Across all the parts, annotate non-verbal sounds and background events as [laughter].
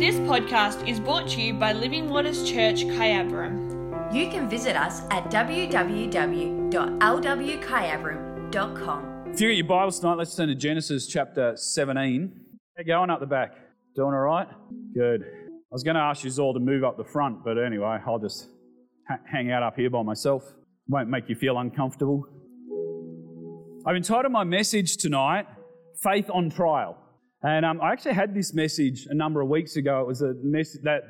This podcast is brought to you by Living Waters Church, Kyabram. You can visit us at www.lwkyabram.com. If you got your Bibles tonight, let's turn to Genesis chapter 17. How going up the back? Doing all right? Good. I was going to ask you all to move up the front, but anyway, I'll just ha- hang out up here by myself. Won't make you feel uncomfortable. I've entitled my message tonight, Faith on Trial. And um, I actually had this message a number of weeks ago. It was a mess- that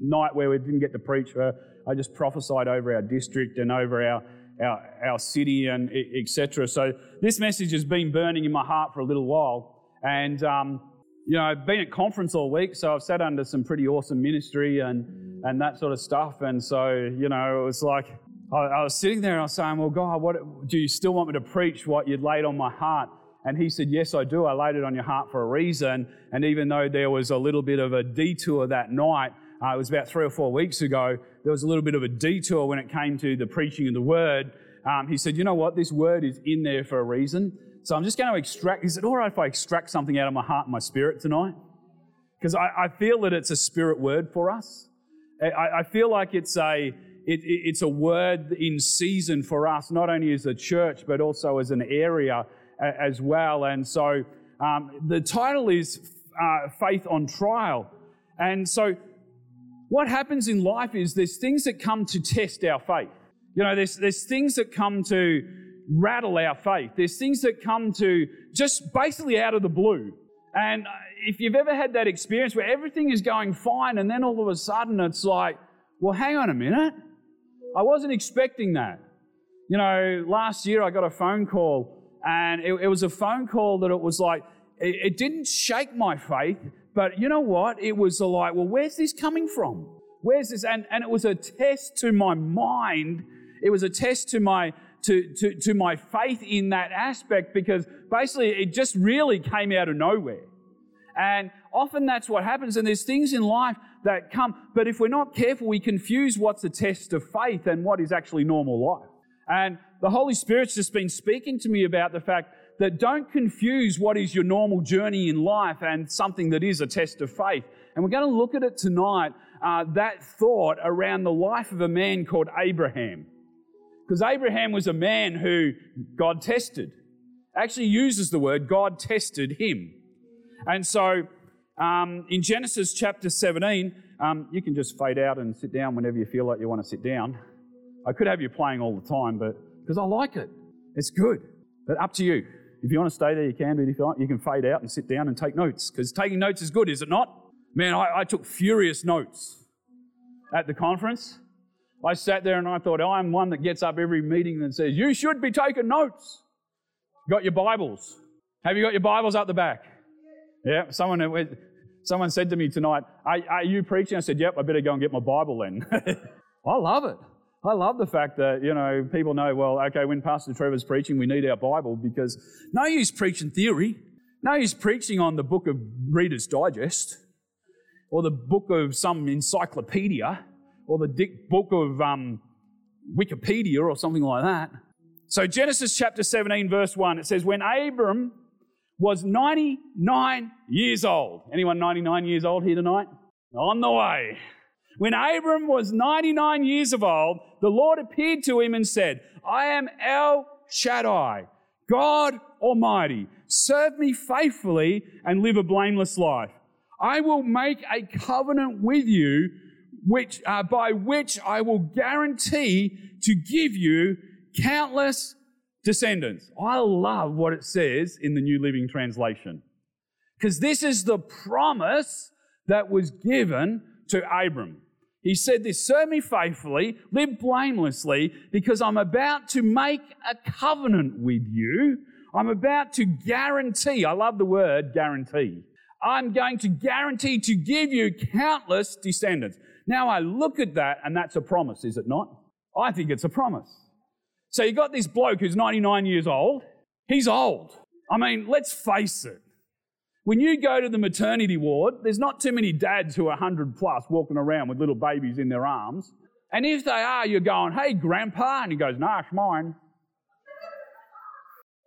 night where we didn't get to preach, where I just prophesied over our district and over our, our, our city and etc. So this message has been burning in my heart for a little while. And, um, you know, I've been at conference all week, so I've sat under some pretty awesome ministry and, and that sort of stuff. And so, you know, it was like, I, I was sitting there and I was saying, well, God, what, do you still want me to preach what you'd laid on my heart? And he said, Yes, I do. I laid it on your heart for a reason. And even though there was a little bit of a detour that night, uh, it was about three or four weeks ago, there was a little bit of a detour when it came to the preaching of the word. Um, he said, You know what? This word is in there for a reason. So I'm just going to extract. Is it all right if I extract something out of my heart and my spirit tonight? Because I, I, feel that it's a spirit word for us. I, I feel like it's a. It, it's a word in season for us, not only as a church, but also as an area as well. And so um, the title is uh, Faith on Trial. And so what happens in life is there's things that come to test our faith. You know, there's, there's things that come to rattle our faith. There's things that come to just basically out of the blue. And uh, if you've ever had that experience where everything is going fine and then all of a sudden it's like, well, hang on a minute. I wasn't expecting that. You know, last year I got a phone call and it, it was a phone call that it was like, it, it didn't shake my faith, but you know what? It was like, well, where's this coming from? Where's this? And, and it was a test to my mind. It was a test to my, to, to, to my faith in that aspect because basically it just really came out of nowhere. And often that's what happens. And there's things in life that come, but if we're not careful, we confuse what's a test of faith and what is actually normal life. And the Holy Spirit's just been speaking to me about the fact that don't confuse what is your normal journey in life and something that is a test of faith. And we're going to look at it tonight, uh, that thought around the life of a man called Abraham. Because Abraham was a man who God tested. Actually uses the word God tested him. And so um, in Genesis chapter 17, um, you can just fade out and sit down whenever you feel like you want to sit down. I could have you playing all the time, but because I like it. It's good. But up to you. If you want to stay there, you can, but if you want, you can fade out and sit down and take notes, because taking notes is good, is it not? Man, I, I took furious notes at the conference. I sat there and I thought, oh, I'm one that gets up every meeting and says, You should be taking notes. Got your Bibles? Have you got your Bibles up the back? Yeah, someone, uh, someone said to me tonight, are, are you preaching? I said, Yep, I better go and get my Bible then. [laughs] I love it. I love the fact that, you know, people know, well, okay, when Pastor Trevor's preaching, we need our Bible because no use preaching theory. No use preaching on the book of Reader's Digest or the book of some encyclopedia or the book of um, Wikipedia or something like that. So, Genesis chapter 17, verse 1, it says, When Abram was 99 years old. Anyone 99 years old here tonight? On the way. When Abram was 99 years of old, the Lord appeared to him and said, I am El Shaddai, God Almighty. Serve me faithfully and live a blameless life. I will make a covenant with you which, uh, by which I will guarantee to give you countless descendants. I love what it says in the New Living Translation. Because this is the promise that was given to Abram. He said this, serve me faithfully, live blamelessly, because I'm about to make a covenant with you. I'm about to guarantee, I love the word guarantee. I'm going to guarantee to give you countless descendants. Now I look at that and that's a promise, is it not? I think it's a promise. So you got this bloke who's 99 years old. He's old. I mean, let's face it. When you go to the maternity ward, there's not too many dads who are 100 plus walking around with little babies in their arms. And if they are, you're going, hey, grandpa. And he goes, nah, it's mine.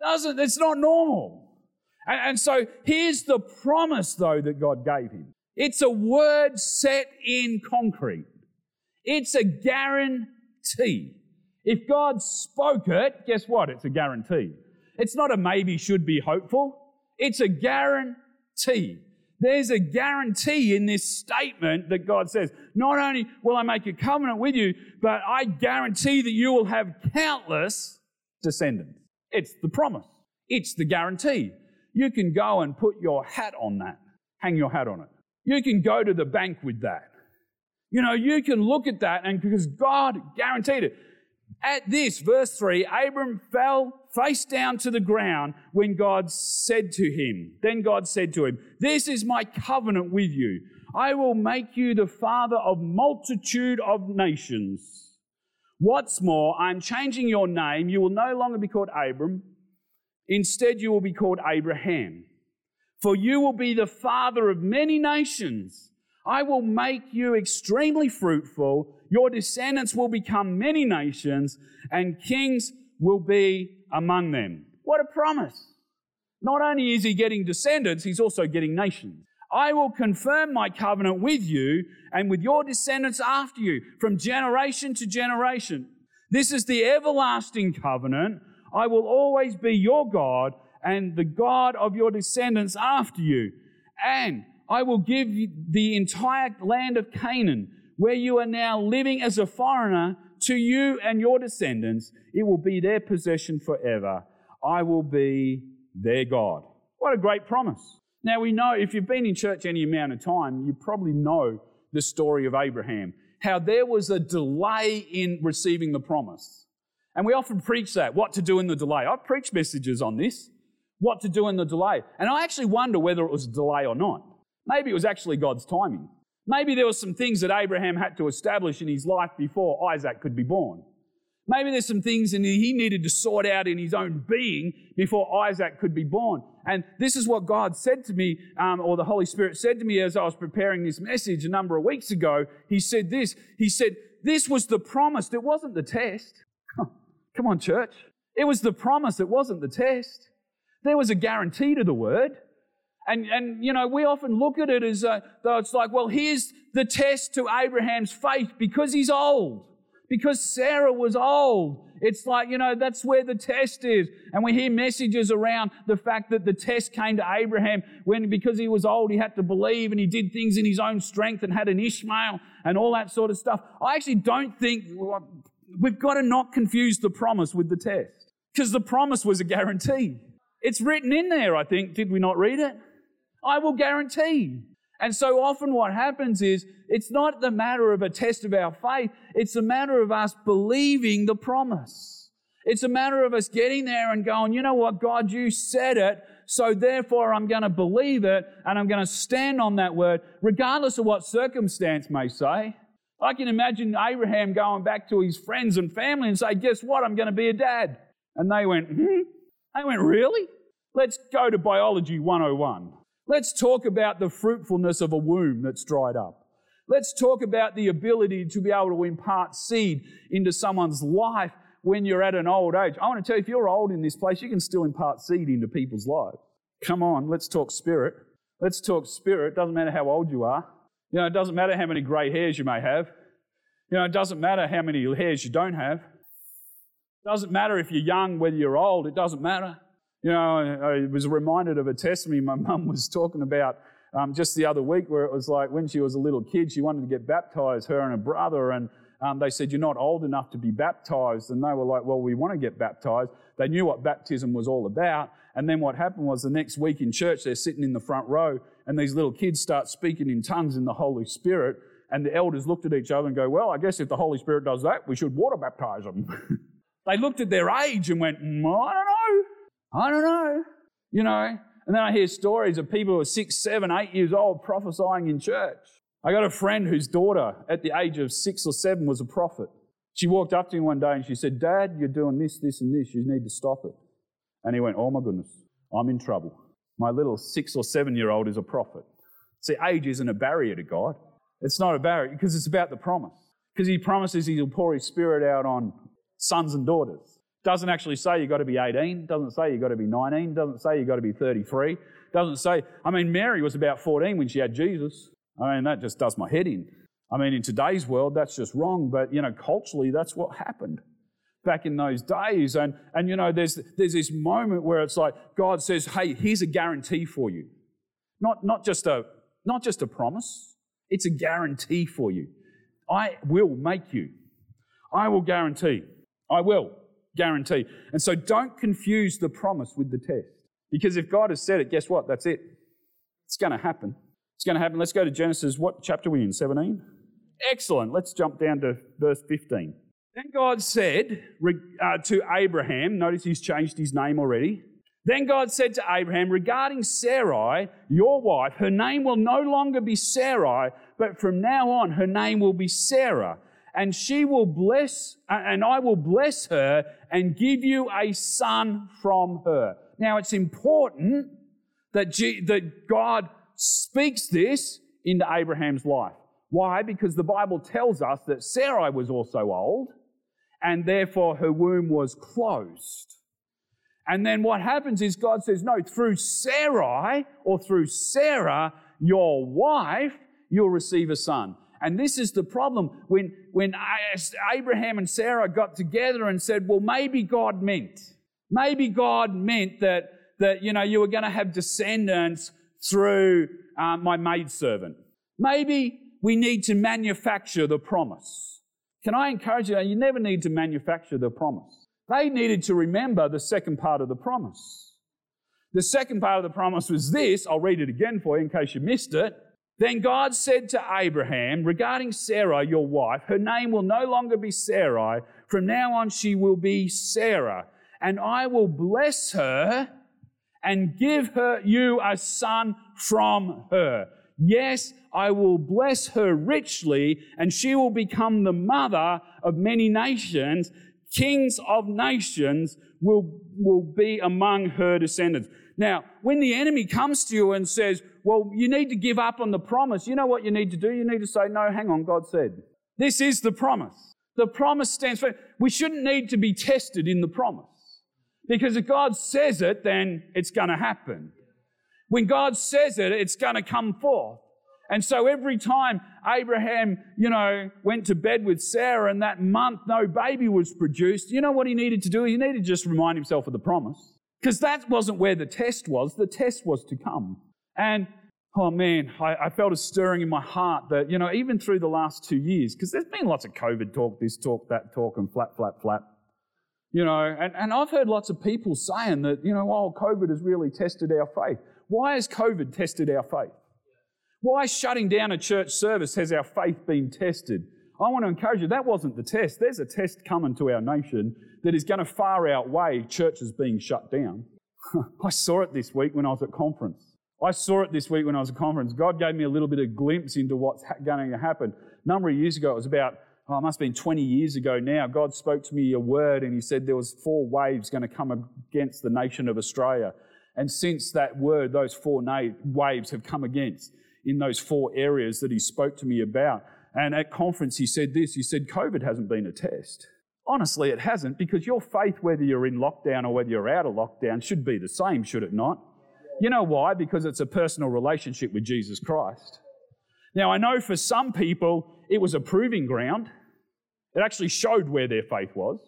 Doesn't, it's not normal. And, and so here's the promise, though, that God gave him. It's a word set in concrete. It's a guarantee. If God spoke it, guess what? It's a guarantee. It's not a maybe, should be hopeful. It's a guarantee. There's a guarantee in this statement that God says, not only will I make a covenant with you, but I guarantee that you will have countless descendants. It's the promise. It's the guarantee. You can go and put your hat on that, hang your hat on it. You can go to the bank with that. You know, you can look at that and because God guaranteed it. At this, verse 3, Abram fell face down to the ground when God said to him, Then God said to him, This is my covenant with you. I will make you the father of multitude of nations. What's more, I'm changing your name. You will no longer be called Abram. Instead, you will be called Abraham. For you will be the father of many nations. I will make you extremely fruitful. Your descendants will become many nations, and kings will be among them. What a promise! Not only is he getting descendants, he's also getting nations. I will confirm my covenant with you and with your descendants after you from generation to generation. This is the everlasting covenant. I will always be your God and the God of your descendants after you. And I will give the entire land of Canaan, where you are now living as a foreigner, to you and your descendants. It will be their possession forever. I will be their God. What a great promise. Now, we know if you've been in church any amount of time, you probably know the story of Abraham, how there was a delay in receiving the promise. And we often preach that, what to do in the delay. I've preached messages on this, what to do in the delay. And I actually wonder whether it was a delay or not. Maybe it was actually God's timing. Maybe there were some things that Abraham had to establish in his life before Isaac could be born. Maybe there's some things that he needed to sort out in his own being before Isaac could be born. And this is what God said to me, um, or the Holy Spirit said to me as I was preparing this message a number of weeks ago. He said this. He said, This was the promise. It wasn't the test. Come on, church. It was the promise. It wasn't the test. There was a guarantee to the word. And, and you know, we often look at it as uh, though it's like, well, here's the test to Abraham's faith because he's old, because Sarah was old. It's like, you know, that's where the test is. And we hear messages around the fact that the test came to Abraham when, because he was old, he had to believe and he did things in his own strength and had an Ishmael and all that sort of stuff. I actually don't think we've got to not confuse the promise with the test because the promise was a guarantee. It's written in there, I think. Did we not read it? I will guarantee. And so often what happens is it's not the matter of a test of our faith, it's a matter of us believing the promise. It's a matter of us getting there and going, you know what, God, you said it, so therefore I'm going to believe it and I'm going to stand on that word, regardless of what circumstance may say. I can imagine Abraham going back to his friends and family and say, guess what, I'm going to be a dad. And they went, hmm? They went, really? Let's go to biology 101. Let's talk about the fruitfulness of a womb that's dried up. Let's talk about the ability to be able to impart seed into someone's life when you're at an old age. I want to tell you, if you're old in this place, you can still impart seed into people's lives. Come on, let's talk spirit. Let's talk spirit. Doesn't matter how old you are. You know, it doesn't matter how many grey hairs you may have. You know, it doesn't matter how many hairs you don't have. It doesn't matter if you're young, whether you're old. It doesn't matter. You know, I was reminded of a testimony my [laughs] mum was talking about um, just the other week where it was like when she was a little kid, she wanted to get baptized, her and her brother, and um, they said, You're not old enough to be baptized. And they were like, Well, we want to get baptized. They knew what baptism was all about. And then what happened was the next week in church, they're sitting in the front row, and these little kids start speaking in tongues in the Holy Spirit. And the elders looked at each other and go, Well, I guess if the Holy Spirit does that, we should water baptize them. [laughs] they looked at their age and went, mm, I don't know. I don't know. You know, and then I hear stories of people who are six, seven, eight years old prophesying in church. I got a friend whose daughter, at the age of six or seven, was a prophet. She walked up to me one day and she said, Dad, you're doing this, this, and this. You need to stop it. And he went, Oh my goodness, I'm in trouble. My little six or seven year old is a prophet. See, age isn't a barrier to God. It's not a barrier because it's about the promise. Because he promises he'll pour his spirit out on sons and daughters. Doesn't actually say you've got to be 18, doesn't say you've got to be 19, doesn't say you've got to be 33, doesn't say, I mean, Mary was about 14 when she had Jesus. I mean, that just does my head in. I mean, in today's world, that's just wrong, but, you know, culturally, that's what happened back in those days. And, and you know, there's, there's this moment where it's like God says, hey, here's a guarantee for you. Not, not, just a, not just a promise, it's a guarantee for you. I will make you. I will guarantee. I will guarantee. And so don't confuse the promise with the test. Because if God has said it, guess what? That's it. It's going to happen. It's going to happen. Let's go to Genesis. What chapter are we in? 17? Excellent. Let's jump down to verse 15. Then God said uh, to Abraham, notice he's changed his name already. Then God said to Abraham, regarding Sarai, your wife, her name will no longer be Sarai, but from now on her name will be Sarah. And she will bless, and I will bless her and give you a son from her. Now it's important that, G- that God speaks this into Abraham's life. Why? Because the Bible tells us that Sarai was also old and therefore her womb was closed. And then what happens is God says, No, through Sarai or through Sarah, your wife, you'll receive a son. And this is the problem. When, when Abraham and Sarah got together and said, Well, maybe God meant, maybe God meant that, that you know, you were going to have descendants through uh, my maidservant. Maybe we need to manufacture the promise. Can I encourage you? You never need to manufacture the promise. They needed to remember the second part of the promise. The second part of the promise was this I'll read it again for you in case you missed it. Then God said to Abraham, regarding Sarah, your wife, her name will no longer be Sarai. From now on, she will be Sarah. And I will bless her and give her you a son from her. Yes, I will bless her richly, and she will become the mother of many nations. Kings of nations will, will be among her descendants. Now, when the enemy comes to you and says, Well, you need to give up on the promise, you know what you need to do? You need to say, No, hang on, God said. This is the promise. The promise stands for, we shouldn't need to be tested in the promise. Because if God says it, then it's going to happen. When God says it, it's going to come forth. And so every time Abraham, you know, went to bed with Sarah and that month no baby was produced, you know what he needed to do? He needed to just remind himself of the promise. Because that wasn't where the test was. The test was to come. And oh man, I, I, felt a stirring in my heart that, you know, even through the last two years, because there's been lots of COVID talk, this talk, that talk, and flap, flap, flap. You know, and, and I've heard lots of people saying that, you know, oh, COVID has really tested our faith. Why has COVID tested our faith? Why shutting down a church service has our faith been tested? I want to encourage you, that wasn't the test. There's a test coming to our nation that is going to far outweigh churches being shut down. [laughs] I saw it this week when I was at conference. I saw it this week when I was at conference. God gave me a little bit of glimpse into what's going to happen. A number of years ago, it was about, oh, it must have been 20 years ago now, God spoke to me a word and he said there was four waves going to come against the nation of Australia. And since that word, those four na- waves have come against in those four areas that he spoke to me about. And at conference, he said this he said, COVID hasn't been a test. Honestly, it hasn't because your faith, whether you're in lockdown or whether you're out of lockdown, should be the same, should it not? You know why? Because it's a personal relationship with Jesus Christ. Now, I know for some people it was a proving ground. It actually showed where their faith was.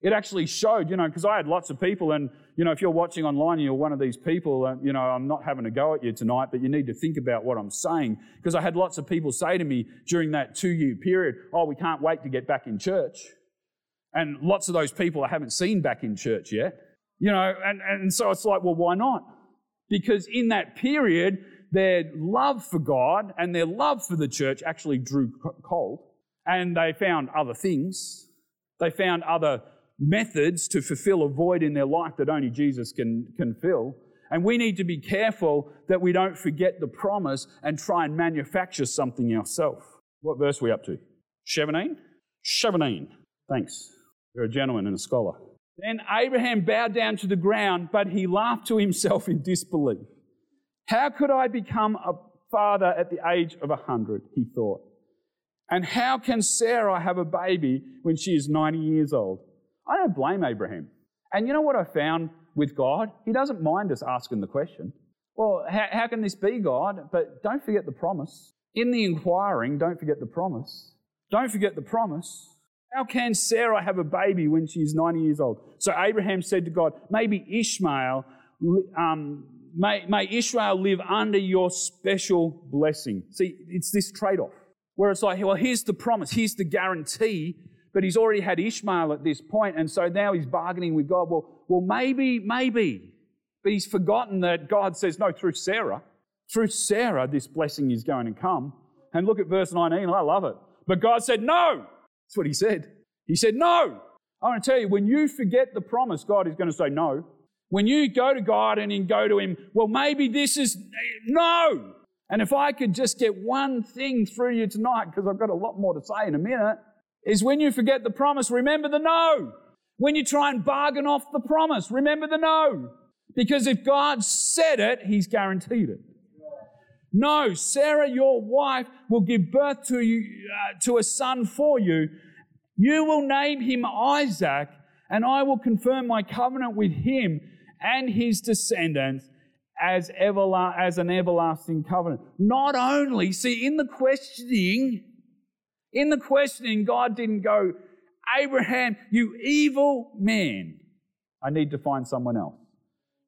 It actually showed, you know, because I had lots of people, and, you know, if you're watching online and you're one of these people, uh, you know, I'm not having a go at you tonight, but you need to think about what I'm saying. Because I had lots of people say to me during that two year period, oh, we can't wait to get back in church. And lots of those people I haven't seen back in church yet. You know, and, and so it's like, well, why not? Because in that period, their love for God and their love for the church actually drew cold. And they found other things. They found other methods to fulfill a void in their life that only Jesus can, can fill. And we need to be careful that we don't forget the promise and try and manufacture something ourselves. What verse are we up to? 17? 17. Thanks. You're a gentleman and a scholar. Then Abraham bowed down to the ground, but he laughed to himself in disbelief. How could I become a father at the age of a hundred? He thought. And how can Sarah have a baby when she is 90 years old? I don't blame Abraham. And you know what I found with God? He doesn't mind us asking the question. Well, how, how can this be, God? But don't forget the promise. In the inquiring, don't forget the promise. Don't forget the promise. How can Sarah have a baby when she's 90 years old? So Abraham said to God, maybe Ishmael, um, may, may Ishmael live under your special blessing. See, it's this trade off where it's like, well, here's the promise, here's the guarantee, but he's already had Ishmael at this point, and so now he's bargaining with God. Well, well, maybe, maybe. But he's forgotten that God says, no, through Sarah, through Sarah, this blessing is going to come. And look at verse 19, I love it. But God said, no, that's what he said. He said, No. I want to tell you, when you forget the promise, God is going to say no. When you go to God and then go to Him, well, maybe this is no. And if I could just get one thing through you tonight, because I've got a lot more to say in a minute, is when you forget the promise, remember the no. When you try and bargain off the promise, remember the no. Because if God said it, He's guaranteed it. No, Sarah, your wife, will give birth to you uh, to a son for you, you will name him Isaac, and I will confirm my covenant with him and his descendants as, everla- as an everlasting covenant. Not only, see, in the questioning, in the questioning, God didn't go, Abraham, you evil man, I need to find someone else.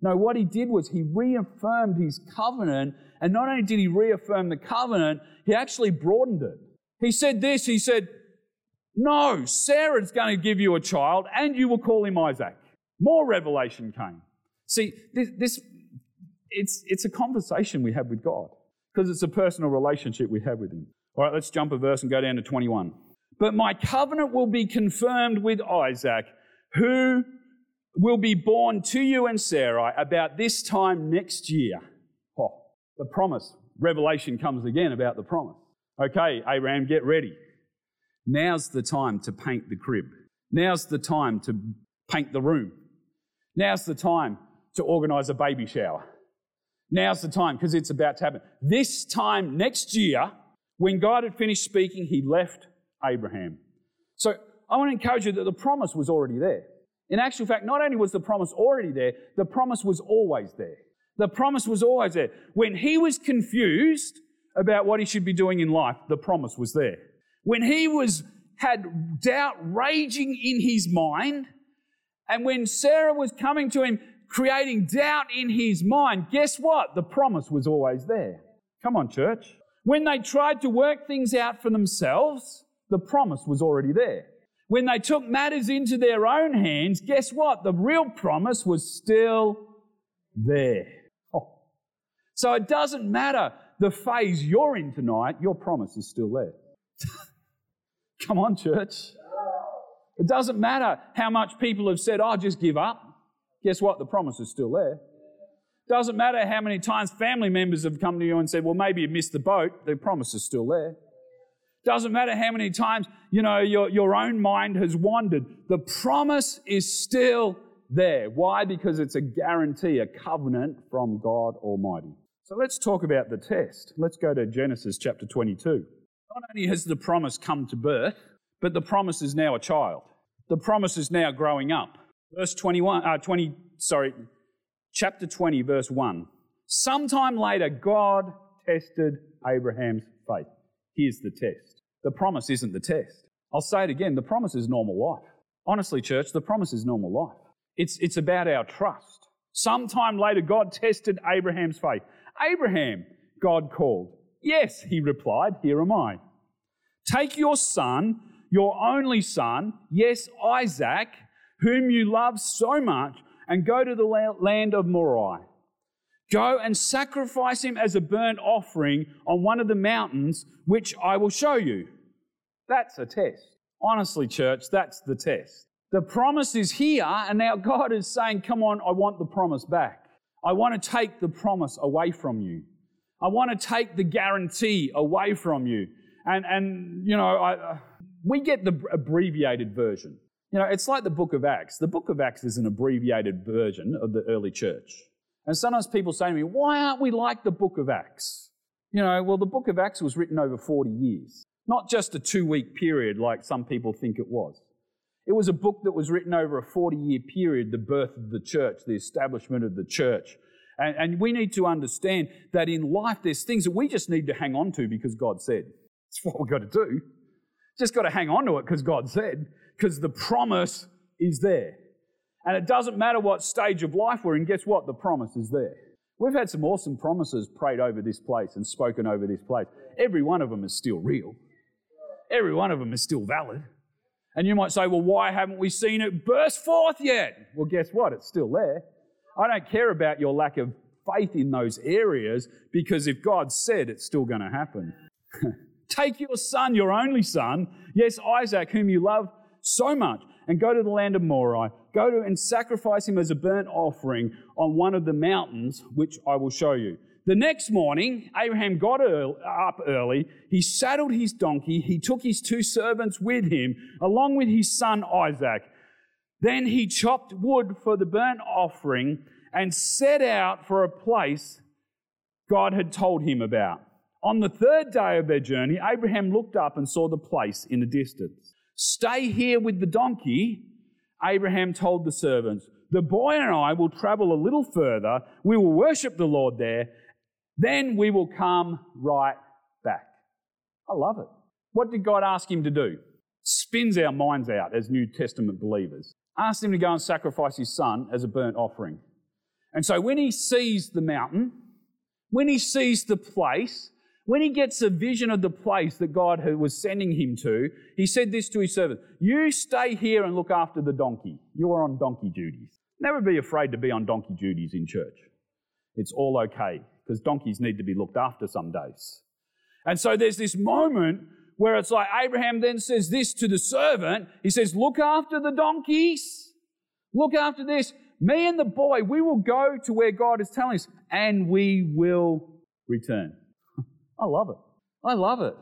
No, what he did was he reaffirmed his covenant, and not only did he reaffirm the covenant, he actually broadened it. He said this, he said, no, Sarah's going to give you a child and you will call him Isaac. More revelation came. See, this, this it's, it's a conversation we have with God because it's a personal relationship we have with him. All right, let's jump a verse and go down to 21. But my covenant will be confirmed with Isaac, who will be born to you and Sarai about this time next year. Oh, the promise. Revelation comes again about the promise. Okay, Abraham, get ready. Now's the time to paint the crib. Now's the time to paint the room. Now's the time to organize a baby shower. Now's the time because it's about to happen. This time next year, when God had finished speaking, he left Abraham. So I want to encourage you that the promise was already there. In actual fact, not only was the promise already there, the promise was always there. The promise was always there. When he was confused about what he should be doing in life, the promise was there when he was had doubt raging in his mind, and when Sarah was coming to him creating doubt in his mind, guess what? The promise was always there. Come on, church. When they tried to work things out for themselves, the promise was already there. When they took matters into their own hands, guess what? The real promise was still there. Oh. So it doesn't matter the phase you're in tonight, your promise is still there. [laughs] Come on, church. It doesn't matter how much people have said, oh, just give up. Guess what? The promise is still there. Doesn't matter how many times family members have come to you and said, well, maybe you missed the boat. The promise is still there. Doesn't matter how many times, you know, your, your own mind has wandered. The promise is still there. Why? Because it's a guarantee, a covenant from God Almighty. So let's talk about the test. Let's go to Genesis chapter 22. Not only has the promise come to birth, but the promise is now a child. The promise is now growing up. Verse 21, uh, 20, sorry, chapter 20, verse 1. Sometime later, God tested Abraham's faith. Here's the test. The promise isn't the test. I'll say it again the promise is normal life. Honestly, church, the promise is normal life. It's, it's about our trust. Sometime later, God tested Abraham's faith. Abraham, God called. Yes, he replied, here am I. Take your son, your only son, yes, Isaac, whom you love so much, and go to the land of Moriah. Go and sacrifice him as a burnt offering on one of the mountains, which I will show you. That's a test. Honestly, church, that's the test. The promise is here, and now God is saying, Come on, I want the promise back. I want to take the promise away from you. I want to take the guarantee away from you. And, and you know, I, uh, we get the abbreviated version. You know, it's like the book of Acts. The book of Acts is an abbreviated version of the early church. And sometimes people say to me, why aren't we like the book of Acts? You know, well, the book of Acts was written over 40 years, not just a two week period like some people think it was. It was a book that was written over a 40 year period, the birth of the church, the establishment of the church. And, and we need to understand that in life, there's things that we just need to hang on to because God said. It's what we've got to do. Just got to hang on to it because God said, because the promise is there. And it doesn't matter what stage of life we're in, guess what? The promise is there. We've had some awesome promises prayed over this place and spoken over this place. Every one of them is still real, every one of them is still valid. And you might say, well, why haven't we seen it burst forth yet? Well, guess what? It's still there. I don't care about your lack of faith in those areas because if God said it's still going to happen. [laughs] Take your son, your only son, yes, Isaac, whom you love so much, and go to the land of Moriah. Go to and sacrifice him as a burnt offering on one of the mountains, which I will show you. The next morning, Abraham got up early. He saddled his donkey. He took his two servants with him, along with his son Isaac. Then he chopped wood for the burnt offering and set out for a place God had told him about. On the third day of their journey, Abraham looked up and saw the place in the distance. Stay here with the donkey, Abraham told the servants. The boy and I will travel a little further. We will worship the Lord there. Then we will come right back. I love it. What did God ask him to do? Spins our minds out as New Testament believers. Asked him to go and sacrifice his son as a burnt offering. And so when he sees the mountain, when he sees the place, when he gets a vision of the place that God was sending him to, he said this to his servant You stay here and look after the donkey. You're on donkey duties. Never be afraid to be on donkey duties in church. It's all okay because donkeys need to be looked after some days. And so there's this moment where it's like Abraham then says this to the servant. He says, Look after the donkeys. Look after this. Me and the boy, we will go to where God is telling us and we will return. [laughs] I love it. I love it.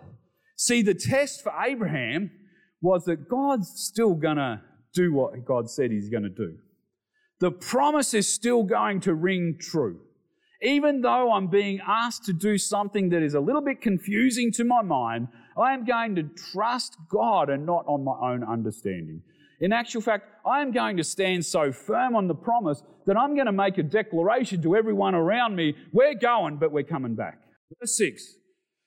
See, the test for Abraham was that God's still going to do what God said he's going to do. The promise is still going to ring true. Even though I'm being asked to do something that is a little bit confusing to my mind, I am going to trust God and not on my own understanding. In actual fact, I am going to stand so firm on the promise that I'm going to make a declaration to everyone around me we're going, but we're coming back. Verse 6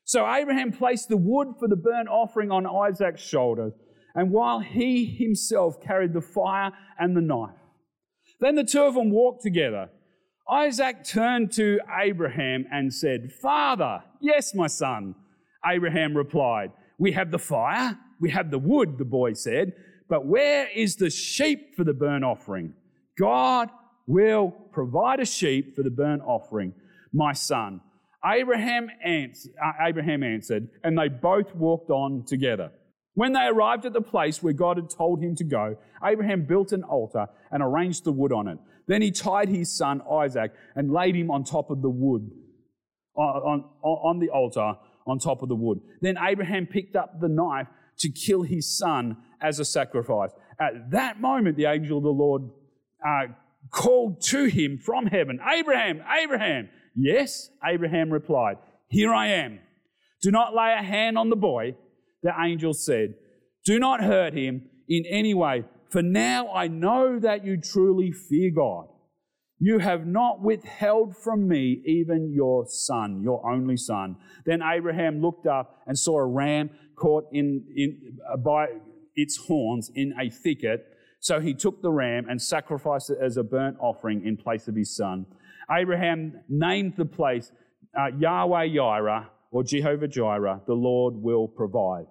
so Abraham placed the wood for the burnt offering on Isaac's shoulders, and while he himself carried the fire and the knife. Then the two of them walked together. Isaac turned to Abraham and said, Father, yes, my son. Abraham replied, We have the fire, we have the wood, the boy said, but where is the sheep for the burnt offering? God will provide a sheep for the burnt offering, my son. Abraham, uh, Abraham answered, and they both walked on together. When they arrived at the place where God had told him to go, Abraham built an altar and arranged the wood on it. Then he tied his son Isaac and laid him on top of the wood, on, on, on the altar on top of the wood. Then Abraham picked up the knife to kill his son as a sacrifice. At that moment, the angel of the Lord uh, called to him from heaven, Abraham, Abraham. Yes, Abraham replied, Here I am. Do not lay a hand on the boy, the angel said. Do not hurt him in any way, for now I know that you truly fear God. You have not withheld from me even your son, your only son. Then Abraham looked up and saw a ram caught in, in, uh, by its horns in a thicket. So he took the ram and sacrificed it as a burnt offering in place of his son. Abraham named the place uh, Yahweh Jireh or Jehovah Jireh, the Lord will provide.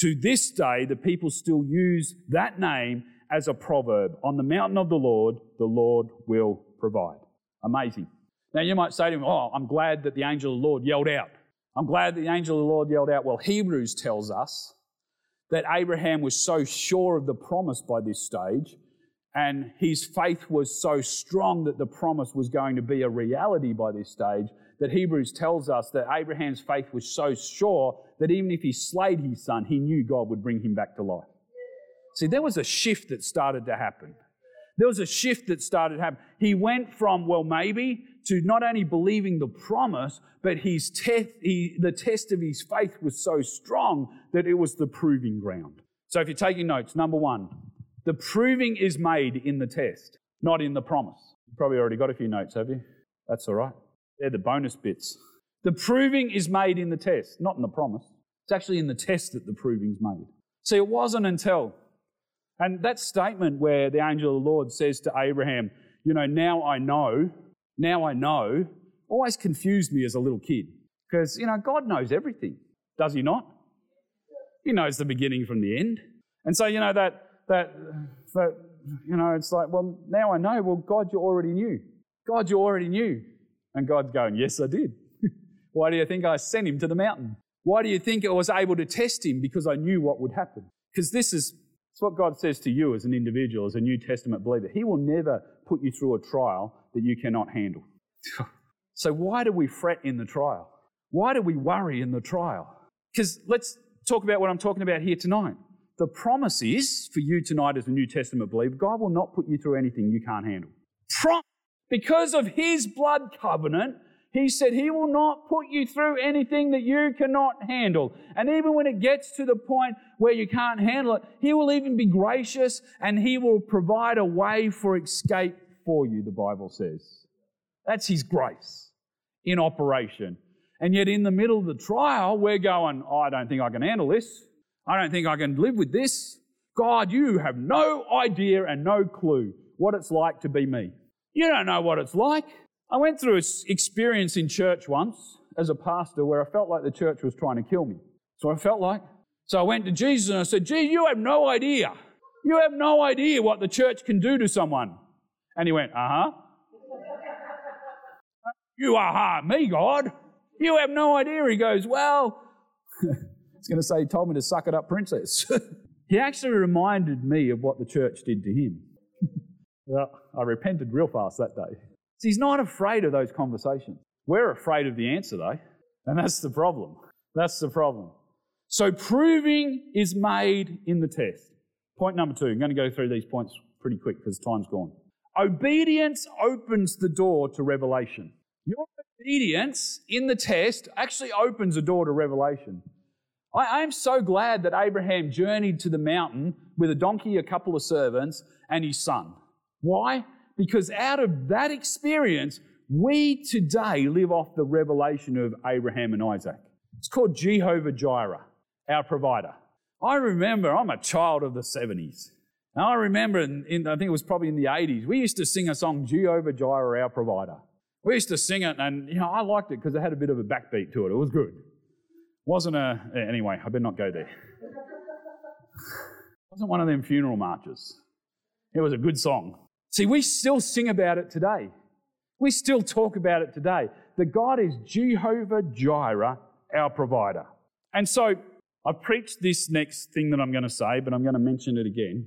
To this day, the people still use that name as a proverb. On the mountain of the Lord, the Lord will provide. Amazing. Now, you might say to me, Oh, I'm glad that the angel of the Lord yelled out. I'm glad that the angel of the Lord yelled out. Well, Hebrews tells us that Abraham was so sure of the promise by this stage and his faith was so strong that the promise was going to be a reality by this stage that Hebrews tells us that Abraham's faith was so sure that even if he slayed his son, he knew God would bring him back to life. See, there was a shift that started to happen. There was a shift that started to happen. He went from, well, maybe, to not only believing the promise, but his he, the test of his faith was so strong that it was the proving ground. So if you're taking notes, number one, the proving is made in the test, not in the promise. You've probably already got a few notes, have you? That's all right. They're the bonus bits. The proving is made in the test, not in the promise. It's actually in the test that the proving's made. See, it wasn't until, and that statement where the angel of the Lord says to Abraham, you know, now I know, now I know, always confused me as a little kid. Because, you know, God knows everything, does He not? He knows the beginning from the end. And so, you know, that, that, that, you know, it's like, well, now I know, well, God, you already knew. God, you already knew. And God's going, yes, I did. [laughs] Why do you think I sent him to the mountain? Why do you think I was able to test him? Because I knew what would happen. Because this is it's what God says to you as an individual, as a New Testament believer. He will never put you through a trial that you cannot handle. [laughs] so why do we fret in the trial? Why do we worry in the trial? Because let's talk about what I'm talking about here tonight. The promise is for you tonight as a New Testament believer, God will not put you through anything you can't handle. Prom- because of his blood covenant, he said he will not put you through anything that you cannot handle. And even when it gets to the point where you can't handle it, he will even be gracious and he will provide a way for escape for you, the Bible says. That's his grace in operation. And yet, in the middle of the trial, we're going, oh, I don't think I can handle this. I don't think I can live with this. God, you have no idea and no clue what it's like to be me. You don't know what it's like. I went through an experience in church once as a pastor where I felt like the church was trying to kill me. So I felt like. So I went to Jesus and I said, Jesus, you have no idea. You have no idea what the church can do to someone. And he went, uh huh. [laughs] you aha me, God. You have no idea. He goes, well, was going to say, he told me to suck it up, princess. [laughs] he actually reminded me of what the church did to him. [laughs] well, I repented real fast that day. So he's not afraid of those conversations. We're afraid of the answer, though. And that's the problem. That's the problem. So proving is made in the test. Point number two. I'm going to go through these points pretty quick because time's gone. Obedience opens the door to revelation. Your obedience in the test actually opens a door to revelation. I am so glad that Abraham journeyed to the mountain with a donkey, a couple of servants, and his son. Why? Because out of that experience, we today live off the revelation of Abraham and Isaac. It's called Jehovah Jireh, our provider. I remember, I'm a child of the 70s. And I remember, in, in, I think it was probably in the 80s, we used to sing a song, Jehovah Jireh, our provider. We used to sing it, and you know, I liked it because it had a bit of a backbeat to it. It was good. Wasn't a, anyway, I better not go there. [laughs] wasn't one of them funeral marches. It was a good song. See, we still sing about it today. We still talk about it today. The God is Jehovah Jireh, our provider. And so I've preached this next thing that I'm going to say, but I'm going to mention it again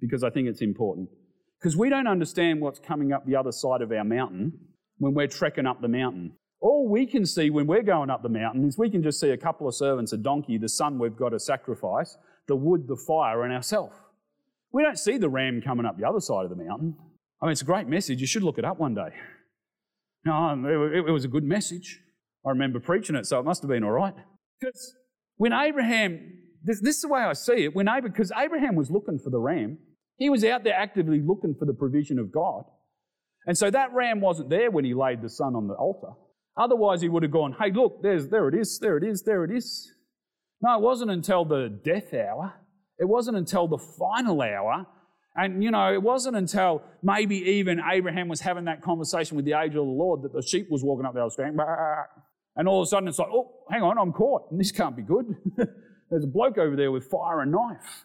because I think it's important. Because we don't understand what's coming up the other side of our mountain when we're trekking up the mountain. All we can see when we're going up the mountain is we can just see a couple of servants, a donkey, the son we've got to sacrifice, the wood, the fire, and ourselves. We don't see the ram coming up the other side of the mountain. I mean, it's a great message. You should look it up one day. No, um, it, was a good message. I remember preaching it, so it must have been all right. Because when Abraham, this, this is the way I see it, when Abraham, because Abraham was looking for the ram, he was out there actively looking for the provision of God. And so that ram wasn't there when he laid the son on the altar. Otherwise, he would have gone, hey, look, there's, there it is, there it is, there it is. No, it wasn't until the death hour it wasn't until the final hour, and you know, it wasn't until maybe even Abraham was having that conversation with the angel of the Lord that the sheep was walking up the other street, and all of a sudden it's like, oh, hang on, I'm caught, and this can't be good. [laughs] There's a bloke over there with fire and knife.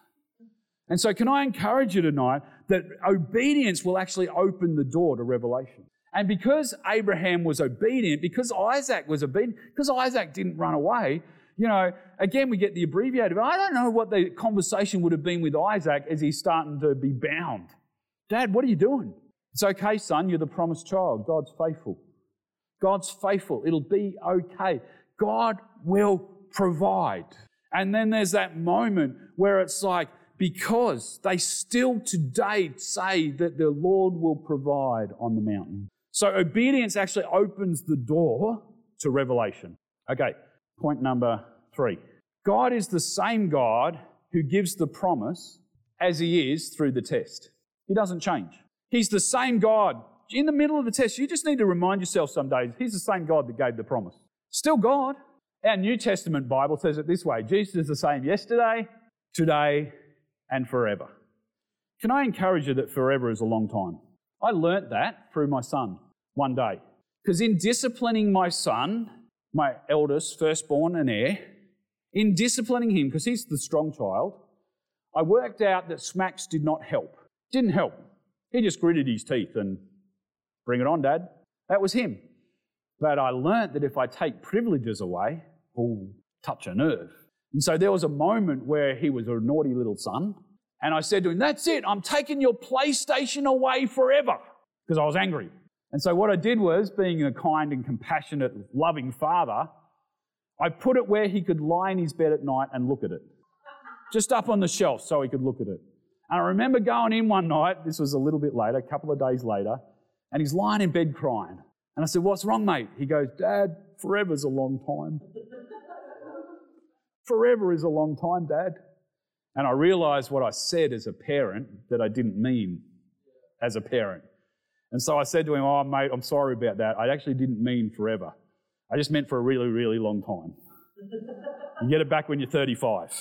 And so, can I encourage you tonight that obedience will actually open the door to revelation? And because Abraham was obedient, because Isaac was obedient, because Isaac didn't run away, you know, again, we get the abbreviated. I don't know what the conversation would have been with Isaac as he's starting to be bound. Dad, what are you doing? It's okay, son. You're the promised child. God's faithful. God's faithful. It'll be okay. God will provide. And then there's that moment where it's like, because they still today say that the Lord will provide on the mountain. So obedience actually opens the door to revelation. Okay, Point number three God is the same God who gives the promise as He is through the test. He doesn't change. He's the same God In the middle of the test, you just need to remind yourself some days He's the same God that gave the promise. Still God. Our New Testament Bible says it this way Jesus is the same yesterday, today, and forever. Can I encourage you that forever is a long time? I learnt that through my son one day. Because in disciplining my son, my eldest, firstborn and heir, in disciplining him, because he's the strong child, I worked out that smacks did not help. Didn't help. He just gritted his teeth and bring it on, Dad. That was him. But I learnt that if I take privileges away, oh, touch a nerve. And so there was a moment where he was a naughty little son, and I said to him, That's it, I'm taking your PlayStation away forever. Because I was angry. And so what I did was, being a kind and compassionate, loving father, I put it where he could lie in his bed at night and look at it. Just up on the shelf so he could look at it. And I remember going in one night, this was a little bit later, a couple of days later, and he's lying in bed crying. And I said, What's wrong, mate? He goes, Dad, forever's a long time. [laughs] Forever is a long time, Dad. And I realized what I said as a parent that I didn't mean as a parent. And so I said to him, Oh, mate, I'm sorry about that. I actually didn't mean forever. I just meant for a really, really long time. You get it back when you're 35.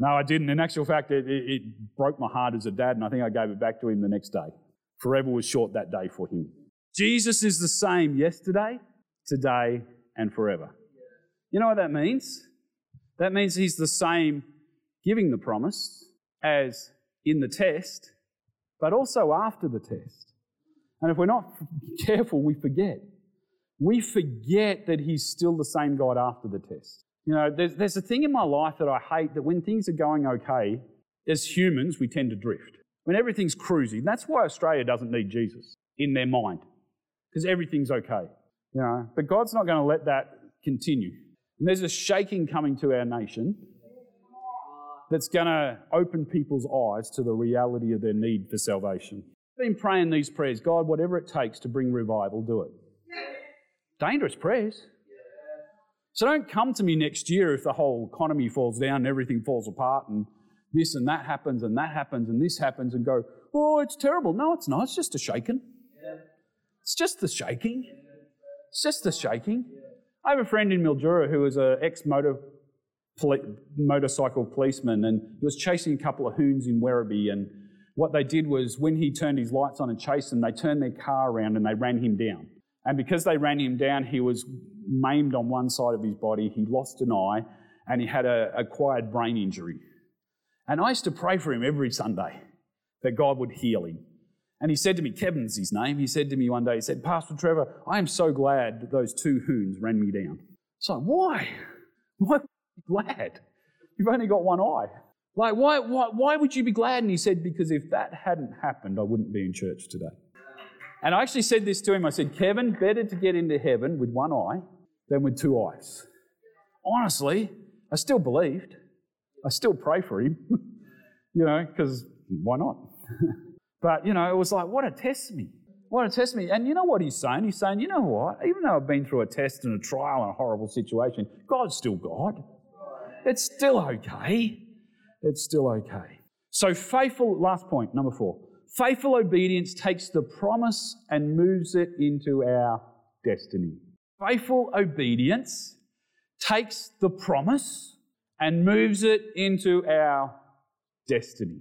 No, I didn't. In actual fact, it, it, broke my heart as a dad, and I think I gave it back to him the next day. Forever was short that day for him. Jesus is the same yesterday, today, and forever. You know what that means? That means he's the same giving the promise as in the test, but also after the test. And if we're not careful, we forget. We forget that he's still the same God after the test. You know, there's, there's a thing in my life that I hate that when things are going okay, as humans, we tend to drift. When everything's cruising, that's why Australia doesn't need Jesus in their mind, because everything's okay. You know, but God's not going to let that continue. And there's a shaking coming to our nation that's going to open people's eyes to the reality of their need for salvation. I've been praying these prayers God, whatever it takes to bring revival, do it. Dangerous prayers. So don't come to me next year if the whole economy falls down and everything falls apart and this and that happens and that happens and this happens and go, oh, it's terrible. No, it's not. It's just a shaking. It's just the shaking. It's just the shaking. I have a friend in Mildura who was an ex motor motorcycle policeman and he was chasing a couple of hoons in Werribee and what they did was when he turned his lights on and chased them, they turned their car around and they ran him down. And because they ran him down, he was maimed on one side of his body, he lost an eye, and he had an acquired brain injury. And I used to pray for him every Sunday that God would heal him. And he said to me, Kevin's his name, he said to me one day, he said, Pastor Trevor, I am so glad that those two hoons ran me down. So why? [laughs] Why glad? You've only got one eye. Like, why, why, why would you be glad? And he said, Because if that hadn't happened, I wouldn't be in church today. And I actually said this to him. I said, Kevin, better to get into heaven with one eye than with two eyes. Honestly, I still believed. I still pray for him, [laughs] you know, because why not? [laughs] but, you know, it was like, what a test me. What a test me. And you know what he's saying? He's saying, you know what? Even though I've been through a test and a trial and a horrible situation, God's still God. It's still okay. It's still okay. So, faithful, last point, number four. Faithful obedience takes the promise and moves it into our destiny. Faithful obedience takes the promise and moves it into our destiny,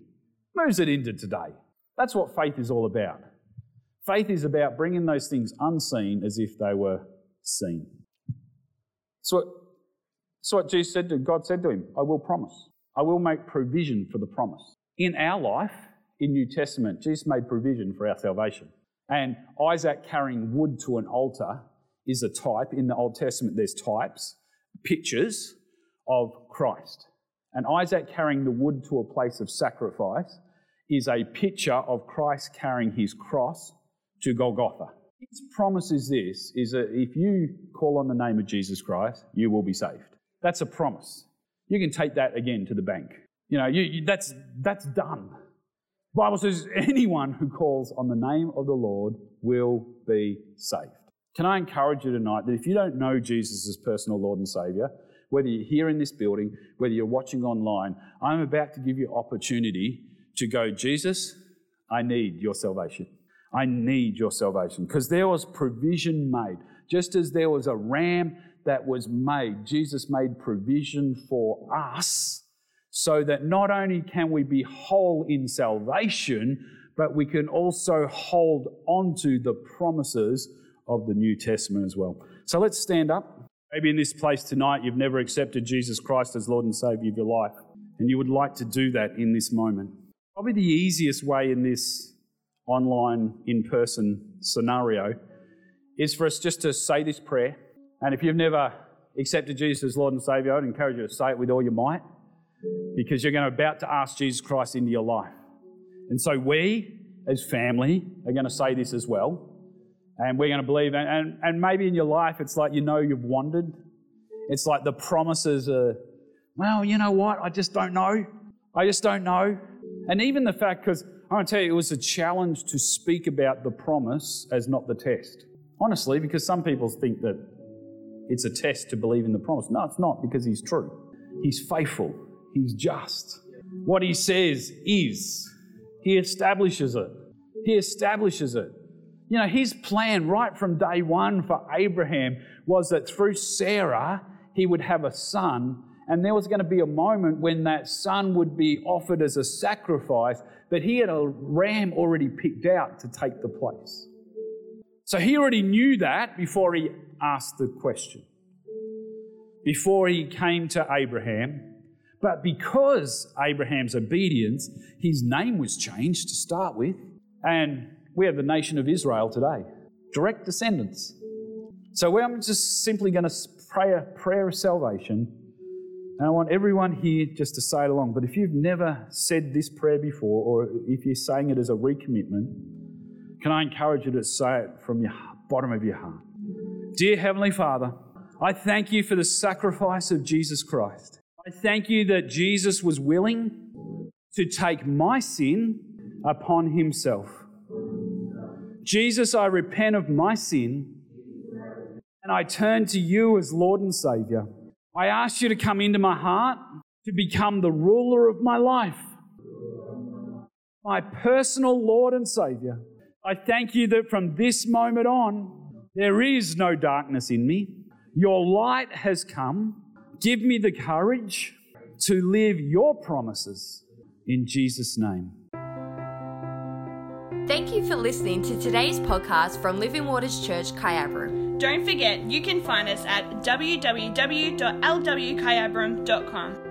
moves it into today. That's what faith is all about. Faith is about bringing those things unseen as if they were seen. So, so what Jesus said to God said to him, I will promise. I will make provision for the promise. In our life, in New Testament, Jesus made provision for our salvation. And Isaac carrying wood to an altar is a type. In the Old Testament, there's types, pictures of Christ. And Isaac carrying the wood to a place of sacrifice is a picture of Christ carrying his cross to Golgotha. His promise is this is that if you call on the name of Jesus Christ, you will be saved. That's a promise. You can take that again to the bank. You know, you, you, that's, that's done. Bible says anyone who calls on the name of the Lord will be saved. Can I encourage you tonight that if you don't know Jesus as personal Lord and Savior, whether you're here in this building, whether you're watching online, I'm about to give you opportunity to go, Jesus, I need your salvation. I need your salvation. Because there was provision made. Just as there was a ram that was made, Jesus made provision for us so that not only can we be whole in salvation, but we can also hold on to the promises of the New Testament as well. So let's stand up. Maybe in this place tonight you've never accepted Jesus Christ as Lord and Savior of your life, and you would like to do that in this moment. Probably the easiest way in this online, in person scenario is for us just to say this prayer. And if you've never accepted Jesus as Lord and Savior, I'd encourage you to say it with all your might because you're going to about to ask Jesus Christ into your life. And so we, as family, are going to say this as well. And we're going to believe, and, and, and maybe in your life, it's like you know you've wandered. It's like the promises are, well, you know what? I just don't know. I just don't know. And even the fact, because I want to tell you, it was a challenge to speak about the promise as not the test. Honestly, because some people think that it's a test to believe in the promise. No, it's not, because He's true. He's faithful. He's just. What He says is. He establishes it. He establishes it. You know, his plan right from day one for Abraham was that through Sarah, he would have a son, and there was going to be a moment when that son would be offered as a sacrifice, but he had a ram already picked out to take the place. So he already knew that before he asked the question, before he came to Abraham. But because Abraham's obedience, his name was changed to start with, and we have the nation of Israel today, direct descendants. So I'm just simply going to pray a prayer of salvation. And I want everyone here just to say it along. But if you've never said this prayer before, or if you're saying it as a recommitment, can I encourage you to say it from the bottom of your heart? Dear Heavenly Father, I thank you for the sacrifice of Jesus Christ. I thank you that Jesus was willing to take my sin upon himself. Jesus, I repent of my sin and I turn to you as Lord and Savior. I ask you to come into my heart to become the ruler of my life, my personal Lord and Savior. I thank you that from this moment on, there is no darkness in me. Your light has come. Give me the courage to live your promises in Jesus' name. Thank you for listening to today's podcast from Living Waters Church, Kyabram. Don't forget, you can find us at www.lwkyabram.com.